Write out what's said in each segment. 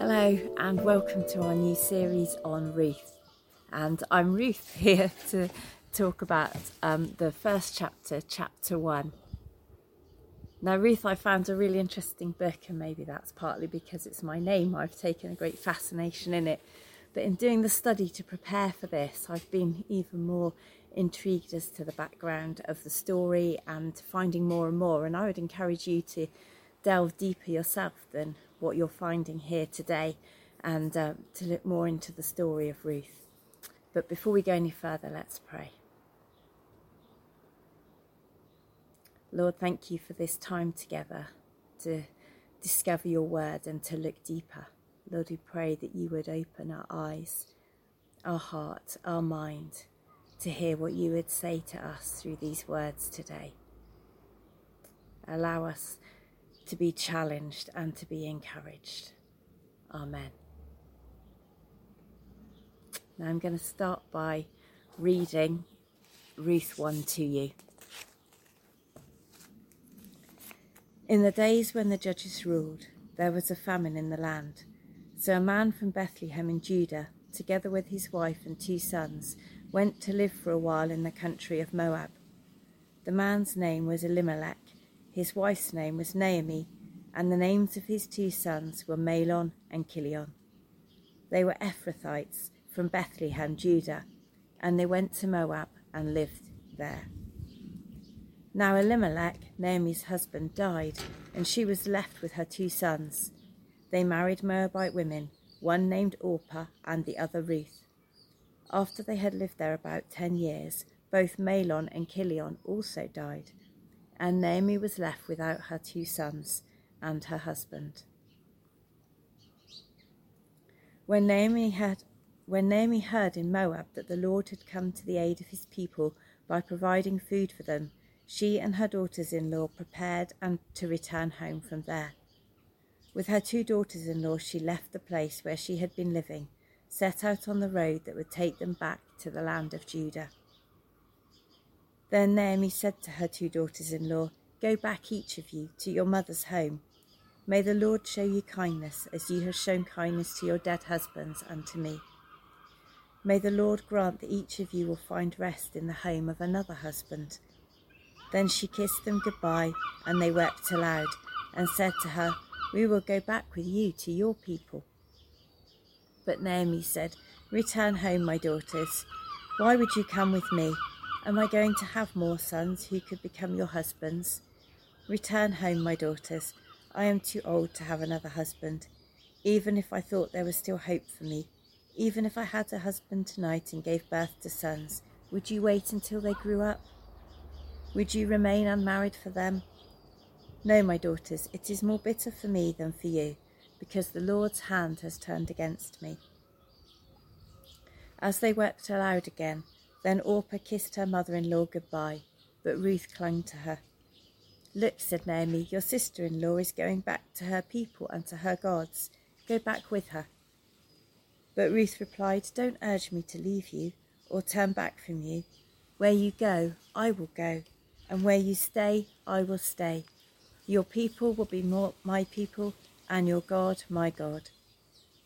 Hello, and welcome to our new series on Ruth. And I'm Ruth here to talk about um, the first chapter, chapter one. Now, Ruth, I found a really interesting book, and maybe that's partly because it's my name. I've taken a great fascination in it. But in doing the study to prepare for this, I've been even more intrigued as to the background of the story and finding more and more. And I would encourage you to delve deeper yourself than what you're finding here today and uh, to look more into the story of Ruth. But before we go any further, let's pray. Lord, thank you for this time together to discover your word and to look deeper. Lord, we pray that you would open our eyes, our heart, our mind to hear what you would say to us through these words today. Allow us to be challenged and to be encouraged. Amen. Now I'm going to start by reading Ruth 1 to you. In the days when the judges ruled, there was a famine in the land. So a man from Bethlehem in Judah, together with his wife and two sons, went to live for a while in the country of Moab. The man's name was Elimelech his wife's name was Naomi, and the names of his two sons were Mahlon and Chilion. They were Ephrathites from Bethlehem, Judah, and they went to Moab and lived there. Now Elimelech, Naomi's husband, died, and she was left with her two sons. They married Moabite women, one named Orpah and the other Ruth. After they had lived there about ten years, both Mahlon and Chilion also died and Naomi was left without her two sons and her husband. When Naomi had when Naomi heard in Moab that the Lord had come to the aid of his people by providing food for them, she and her daughters in law prepared and to return home from there. With her two daughters in law, she left the place where she had been living, set out on the road that would take them back to the land of Judah. Then Naomi said to her two daughters in law, Go back, each of you, to your mother's home. May the Lord show you kindness, as you have shown kindness to your dead husbands and to me. May the Lord grant that each of you will find rest in the home of another husband. Then she kissed them goodbye, and they wept aloud, and said to her, We will go back with you to your people. But Naomi said, Return home, my daughters. Why would you come with me? Am I going to have more sons who could become your husbands? Return home, my daughters. I am too old to have another husband. Even if I thought there was still hope for me, even if I had a husband tonight and gave birth to sons, would you wait until they grew up? Would you remain unmarried for them? No, my daughters, it is more bitter for me than for you, because the Lord's hand has turned against me. As they wept aloud again, then Orpah kissed her mother in law goodbye, but Ruth clung to her. Look, said Naomi, your sister in law is going back to her people and to her gods. Go back with her. But Ruth replied, Don't urge me to leave you or turn back from you. Where you go, I will go, and where you stay, I will stay. Your people will be more my people, and your God my God.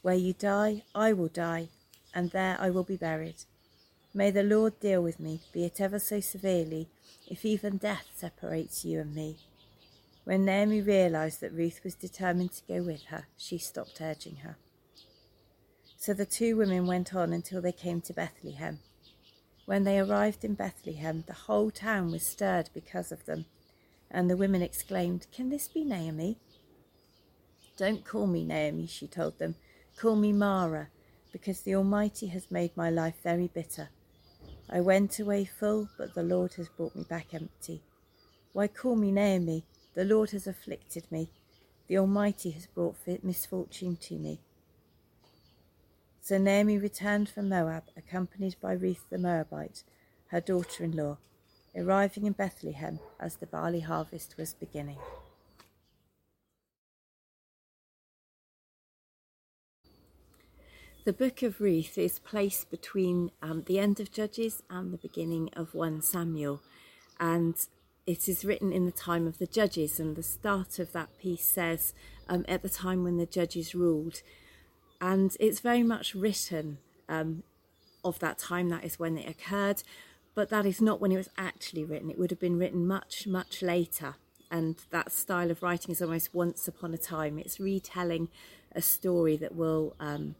Where you die, I will die, and there I will be buried. May the Lord deal with me, be it ever so severely, if even death separates you and me. When Naomi realized that Ruth was determined to go with her, she stopped urging her. So the two women went on until they came to Bethlehem. When they arrived in Bethlehem, the whole town was stirred because of them, and the women exclaimed, Can this be Naomi? Don't call me Naomi, she told them. Call me Mara, because the Almighty has made my life very bitter. I went away full, but the Lord has brought me back empty. Why call me Naomi? The Lord has afflicted me. The Almighty has brought misfortune to me. So Naomi returned from Moab, accompanied by Ruth the Moabite, her daughter in law, arriving in Bethlehem as the barley harvest was beginning. The book of Ruth is placed between um, the end of Judges and the beginning of 1 Samuel, and it is written in the time of the judges. And the start of that piece says, um, at the time when the judges ruled. and it's very much written um, of that time. That is when it occurred, but that is not when it was actually written. It would have been written much, much later. And that style of writing is almost once upon a time. It's retelling a story that will, um,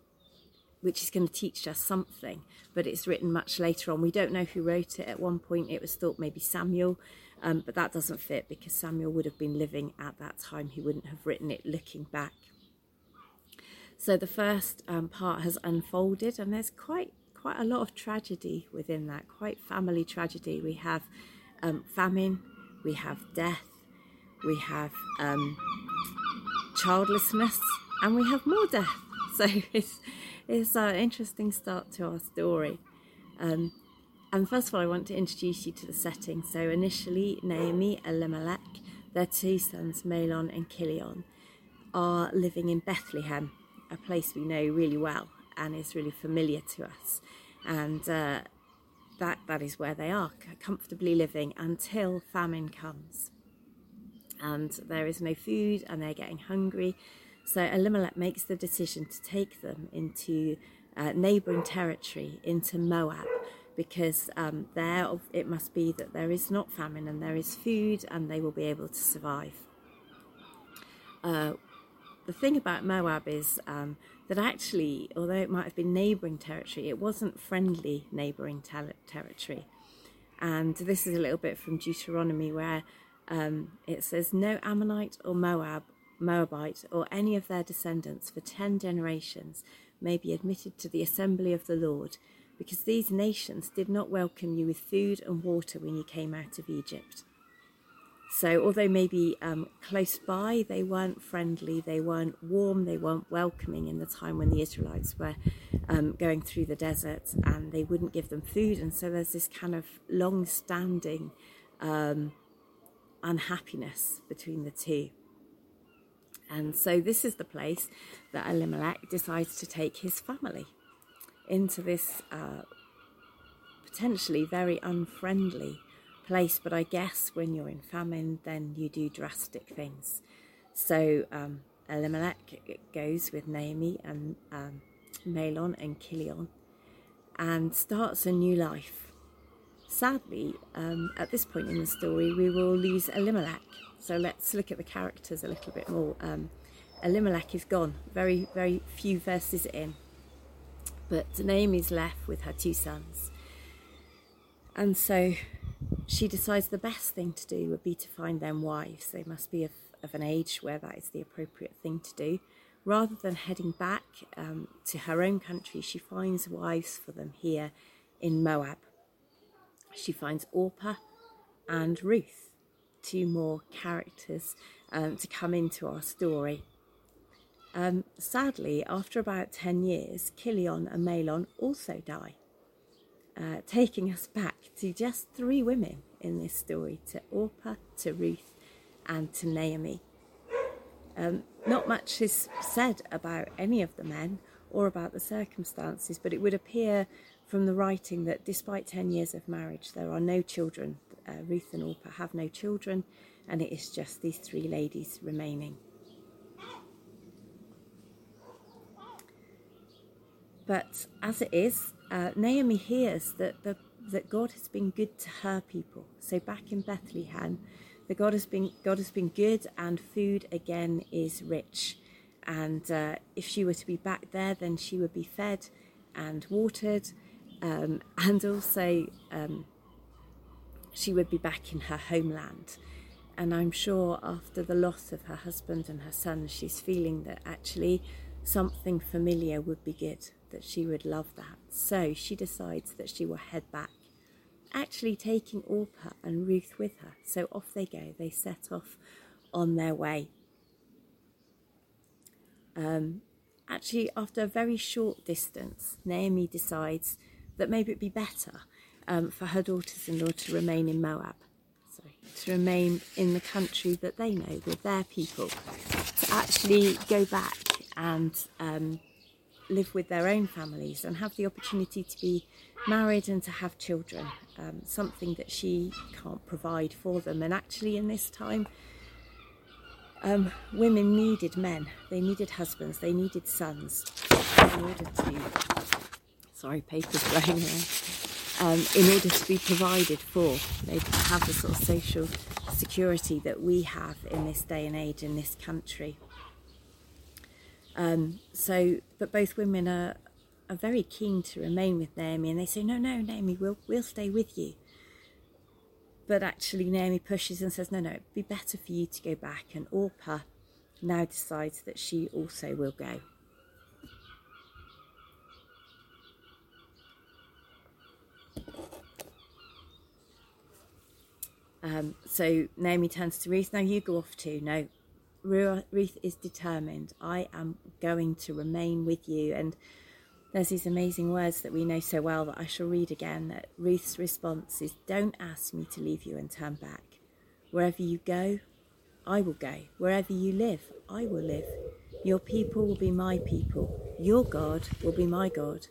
which is going to teach us something, but it's written much later on. We don't know who wrote it. At one point, it was thought maybe Samuel, um, but that doesn't fit because Samuel would have been living at that time. He wouldn't have written it looking back. So the first um, part has unfolded, and there's quite quite a lot of tragedy within that, quite family tragedy. We have um, famine, we have death, we have um, childlessness, and we have more death. So it's it's an interesting start to our story. Um, and first of all, I want to introduce you to the setting. So initially, Naomi, Elimelech, their two sons, Mahlon and Chilion, are living in Bethlehem a place we know really well and is really familiar to us. And uh, that, that is where they are, comfortably living until famine comes. And there is no food and they're getting hungry. So Elimelech makes the decision to take them into uh, neighbouring territory, into Moab, because um, there it must be that there is not famine and there is food and they will be able to survive. Uh, the thing about Moab is um, that actually, although it might have been neighbouring territory, it wasn't friendly neighbouring ter- territory. And this is a little bit from Deuteronomy where um, it says, No Ammonite or Moab, Moabite or any of their descendants for ten generations may be admitted to the assembly of the Lord, because these nations did not welcome you with food and water when you came out of Egypt. So, although maybe um, close by, they weren't friendly, they weren't warm, they weren't welcoming in the time when the Israelites were um, going through the desert and they wouldn't give them food. And so, there's this kind of long standing um, unhappiness between the two. And so, this is the place that Elimelech decides to take his family into this uh, potentially very unfriendly place. But I guess when you're in famine, then you do drastic things. So um, Elimelech goes with Naomi and um, Mahlon and Chilion and starts a new life. Sadly, um, at this point in the story, we will lose Elimelech. So let's look at the characters a little bit more. Um, Elimelech is gone, very, very few verses in. But Naomi's left with her two sons. And so she decides the best thing to do would be to find them wives. They must be of, of an age where that is the appropriate thing to do. Rather than heading back um, to her own country, she finds wives for them here in Moab. She finds Orpah and Ruth, two more characters um, to come into our story. Um, sadly, after about 10 years, Chilion and Mahlon also die uh, taking us back to just three women in this story to Orpah, to Ruth, and to Naomi. Um, not much is said about any of the men or about the circumstances, but it would appear from the writing that despite 10 years of marriage, there are no children. Uh, Ruth and Orpah have no children, and it is just these three ladies remaining. But as it is, uh, Naomi hears that the that God has been good to her people. So back in Bethlehem, the God has been God has been good, and food again is rich. And uh, if she were to be back there, then she would be fed and watered, um, and also um, she would be back in her homeland. And I'm sure after the loss of her husband and her son, she's feeling that actually something familiar would be good that she would love that. So she decides that she will head back, actually taking Orpah and Ruth with her. So off they go. They set off on their way. Um, actually, after a very short distance, Naomi decides that maybe it'd be better um, for her daughters in law to remain in Moab. Sorry, to remain in the country that they know with their people, to actually go back and um, live with their own families and have the opportunity to be married and to have children, um, something that she can't provide for them. And actually, in this time, um, women needed men, they needed husbands, they needed sons. in order to, sorry, paper's blowing around, um, in order to be provided for. They have the sort of social security that we have in this day and age in this country. Um, so, but both women are, are very keen to remain with Naomi, and they say, "No, no, Naomi, we'll we'll stay with you." But actually, Naomi pushes and says, "No, no, it'd be better for you to go back." And Orpah now decides that she also will go. Um, so Naomi turns to Ruth. Now you go off too. No, Ruth is determined. I am going to remain with you. And there's these amazing words that we know so well that I shall read again. That Ruth's response is, "Don't ask me to leave you and turn back. Wherever you go, I will go. Wherever you live, I will live. Your people will be my people. Your God will be my God.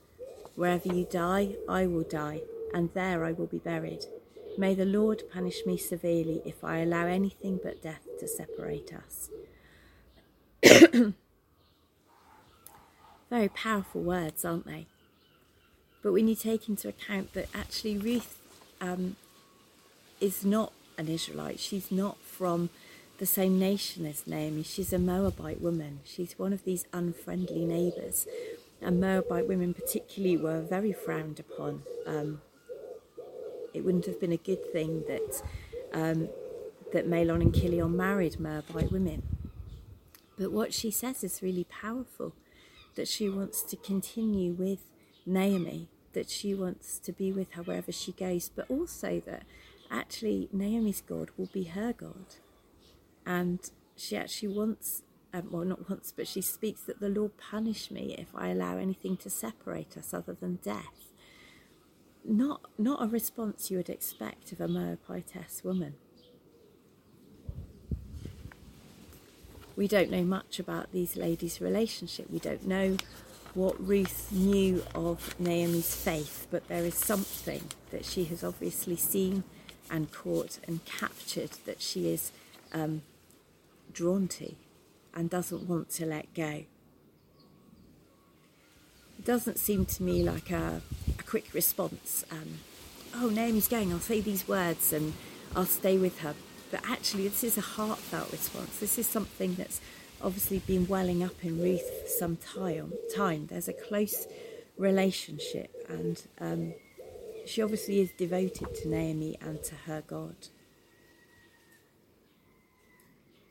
Wherever you die, I will die, and there I will be buried. May the Lord punish me severely if I allow anything but death to separate us. Very powerful words, aren't they? But when you take into account that actually Ruth um, is not an Israelite, she's not from the same nation as Naomi, she's a Moabite woman. She's one of these unfriendly neighbours. And Moabite women, particularly, were very frowned upon. Um, it wouldn't have been a good thing that um, that Mahlon and Chilion married Moabite women. But what she says is really powerful that she wants to continue with Naomi, that she wants to be with her wherever she goes, but also that actually Naomi's God will be her God. And she actually wants, um, well, not wants, but she speaks that the Lord punish me if I allow anything to separate us other than death not not a response you would expect of a Moabitess woman. We don't know much about these ladies' relationship. We don't know what Ruth knew of Naomi's faith, but there is something that she has obviously seen and caught and captured that she is um, drawn to and doesn't want to let go. It doesn't seem to me like a quick response. Um, oh, Naomi's going, I'll say these words and I'll stay with her. But actually, this is a heartfelt response. This is something that's obviously been welling up in Ruth for some time. time. There's a close relationship, and um, she obviously is devoted to Naomi and to her God.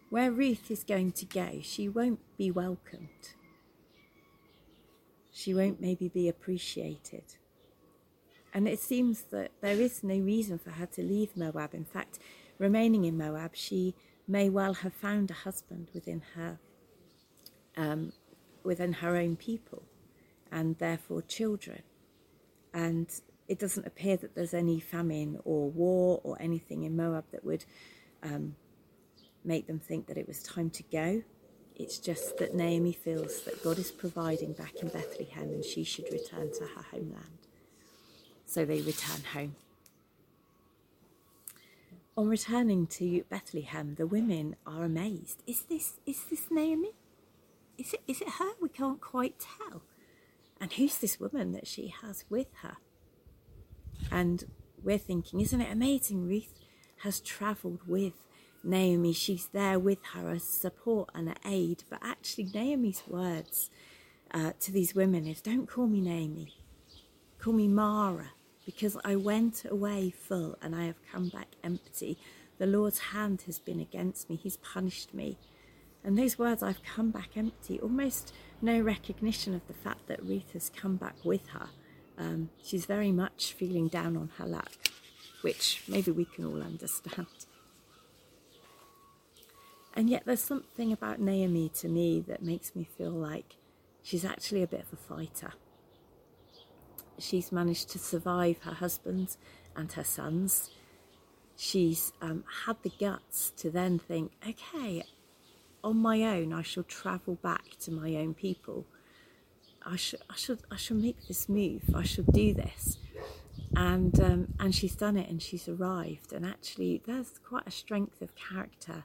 Where Ruth is going to go, she won't be welcomed. She won't maybe be appreciated. And it seems that there is no reason for her to leave Moab. In fact, remaining in Moab, she may well have found a husband within her, um, within her own people, and therefore children. And it doesn't appear that there's any famine or war or anything in Moab that would um, make them think that it was time to go. It's just that Naomi feels that God is providing back in Bethlehem and she should return to her homeland so they return home. On returning to Bethlehem, the women are amazed. Is this is this Naomi? Is it is it her? We can't quite tell. And who's this woman that she has with her? And we're thinking, isn't it amazing? Ruth has travelled with Naomi. She's there with her as support and an aid. But actually, Naomi's words uh, to these women is, "Don't call me Naomi. Call me Mara." Because I went away full and I have come back empty. The Lord's hand has been against me, He's punished me. And those words, I've come back empty, almost no recognition of the fact that Ruth has come back with her. Um, she's very much feeling down on her luck, which maybe we can all understand. And yet, there's something about Naomi to me that makes me feel like she's actually a bit of a fighter she's managed to survive her husband and her sons. She's um, had the guts to then think, okay, on my own, I shall travel back to my own people. I should, I should, I should make this move. I should do this, and um, and she's done it, and she's arrived. And actually, there's quite a strength of character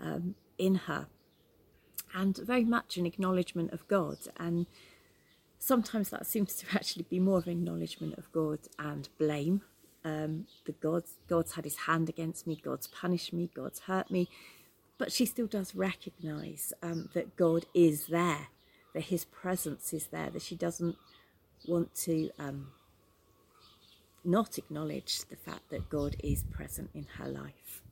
um, in her, and very much an acknowledgement of God. And sometimes that seems to actually be more of an acknowledgement of God and blame. Um, the God's God's had his hand against me, God's punished me, God's hurt me. But she still does recognise um, that God is there, that his presence is there, that she doesn't want to um, not acknowledge the fact that God is present in her life.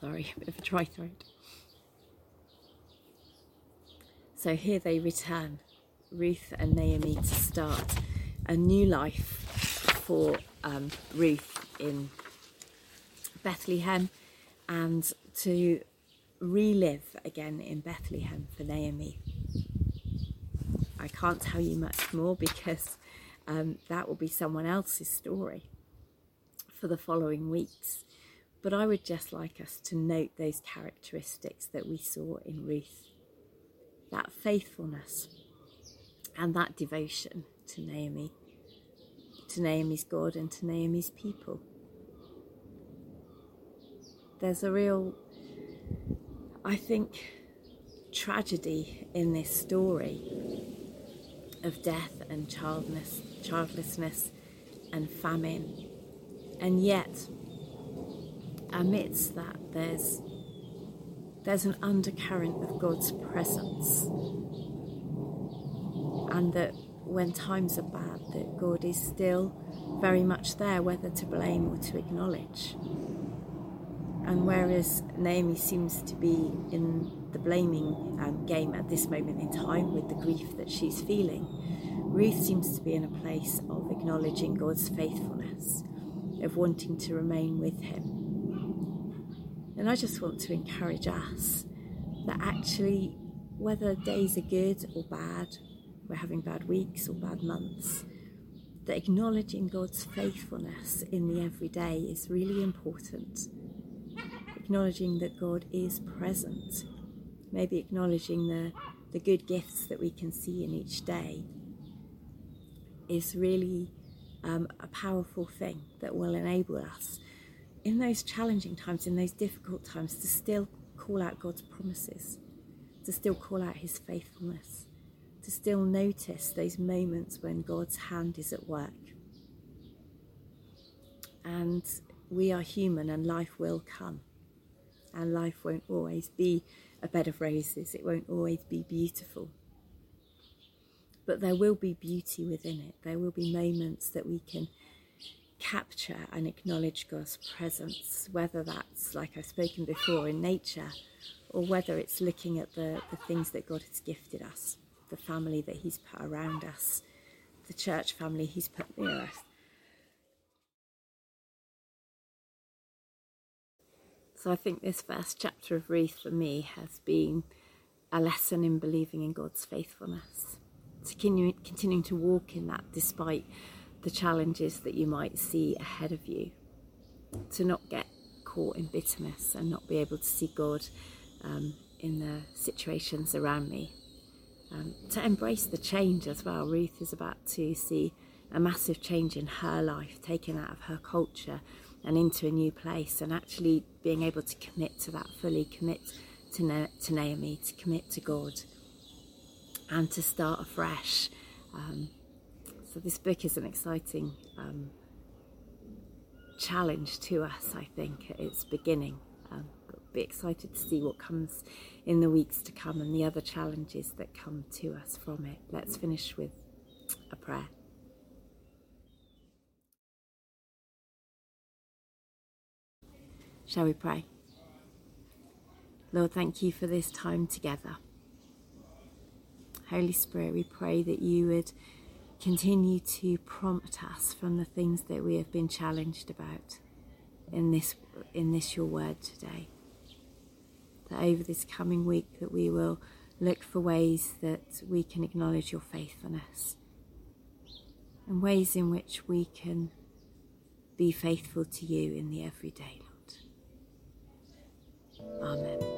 Sorry, a bit of a dry throat. So here they return, Ruth and Naomi, to start a new life for um, Ruth in Bethlehem and to relive again in Bethlehem for Naomi. I can't tell you much more because um, that will be someone else's story for the following weeks. But I would just like us to note those characteristics that we saw in Ruth that faithfulness and that devotion to Naomi, to Naomi's God and to Naomi's people. There's a real, I think, tragedy in this story of death and childless, childlessness and famine. And yet, amidst that, there's there's an undercurrent of God's presence. And that when times are bad, that God is still very much there, whether to blame or to acknowledge. And whereas Naomi seems to be in the blaming um, game at this moment in time with the grief that she's feeling, Ruth seems to be in a place of acknowledging God's faithfulness, of wanting to remain with Him. And I just want to encourage us that actually, whether days are good or bad, we're having bad weeks or bad months, that acknowledging God's faithfulness in the everyday is really important. Acknowledging that God is present, maybe acknowledging the, the good gifts that we can see in each day is really um, a powerful thing that will enable us in those challenging times, in those difficult times, to still call out God's promises, to still call out His faithfulness, to still notice those moments when God's hand is at work. And we are human, and life will come. And life won't always be a bed of roses, it won't always be beautiful. But there will be beauty within it. There will be moments that we can capture and acknowledge God's presence, whether that's, like I've spoken before, in nature, or whether it's looking at the, the things that God has gifted us, the family that He's put around us, the church family He's put near us. So I think this first chapter of Ruth for me has been a lesson in believing in God's faithfulness, to continue, continuing to walk in that despite the challenges that you might see ahead of you, to not get caught in bitterness and not be able to see God um, in the situations around me. Um, to embrace the change as well. Ruth is about to see a massive change in her life, taken out of her culture and into a new place, and actually being able to commit to that fully, commit to, Na- to Naomi, to commit to God, and to start afresh. Um, so this book is an exciting um, challenge to us, I think, at its beginning. Um, be excited to see what comes in the weeks to come and the other challenges that come to us from it. Let's finish with a prayer. Shall we pray? Lord, thank you for this time together. Holy Spirit, we pray that you would continue to prompt us from the things that we have been challenged about in this in this your word today. That over this coming week that we will look for ways that we can acknowledge your faithfulness and ways in which we can be faithful to you in the everyday lord. Amen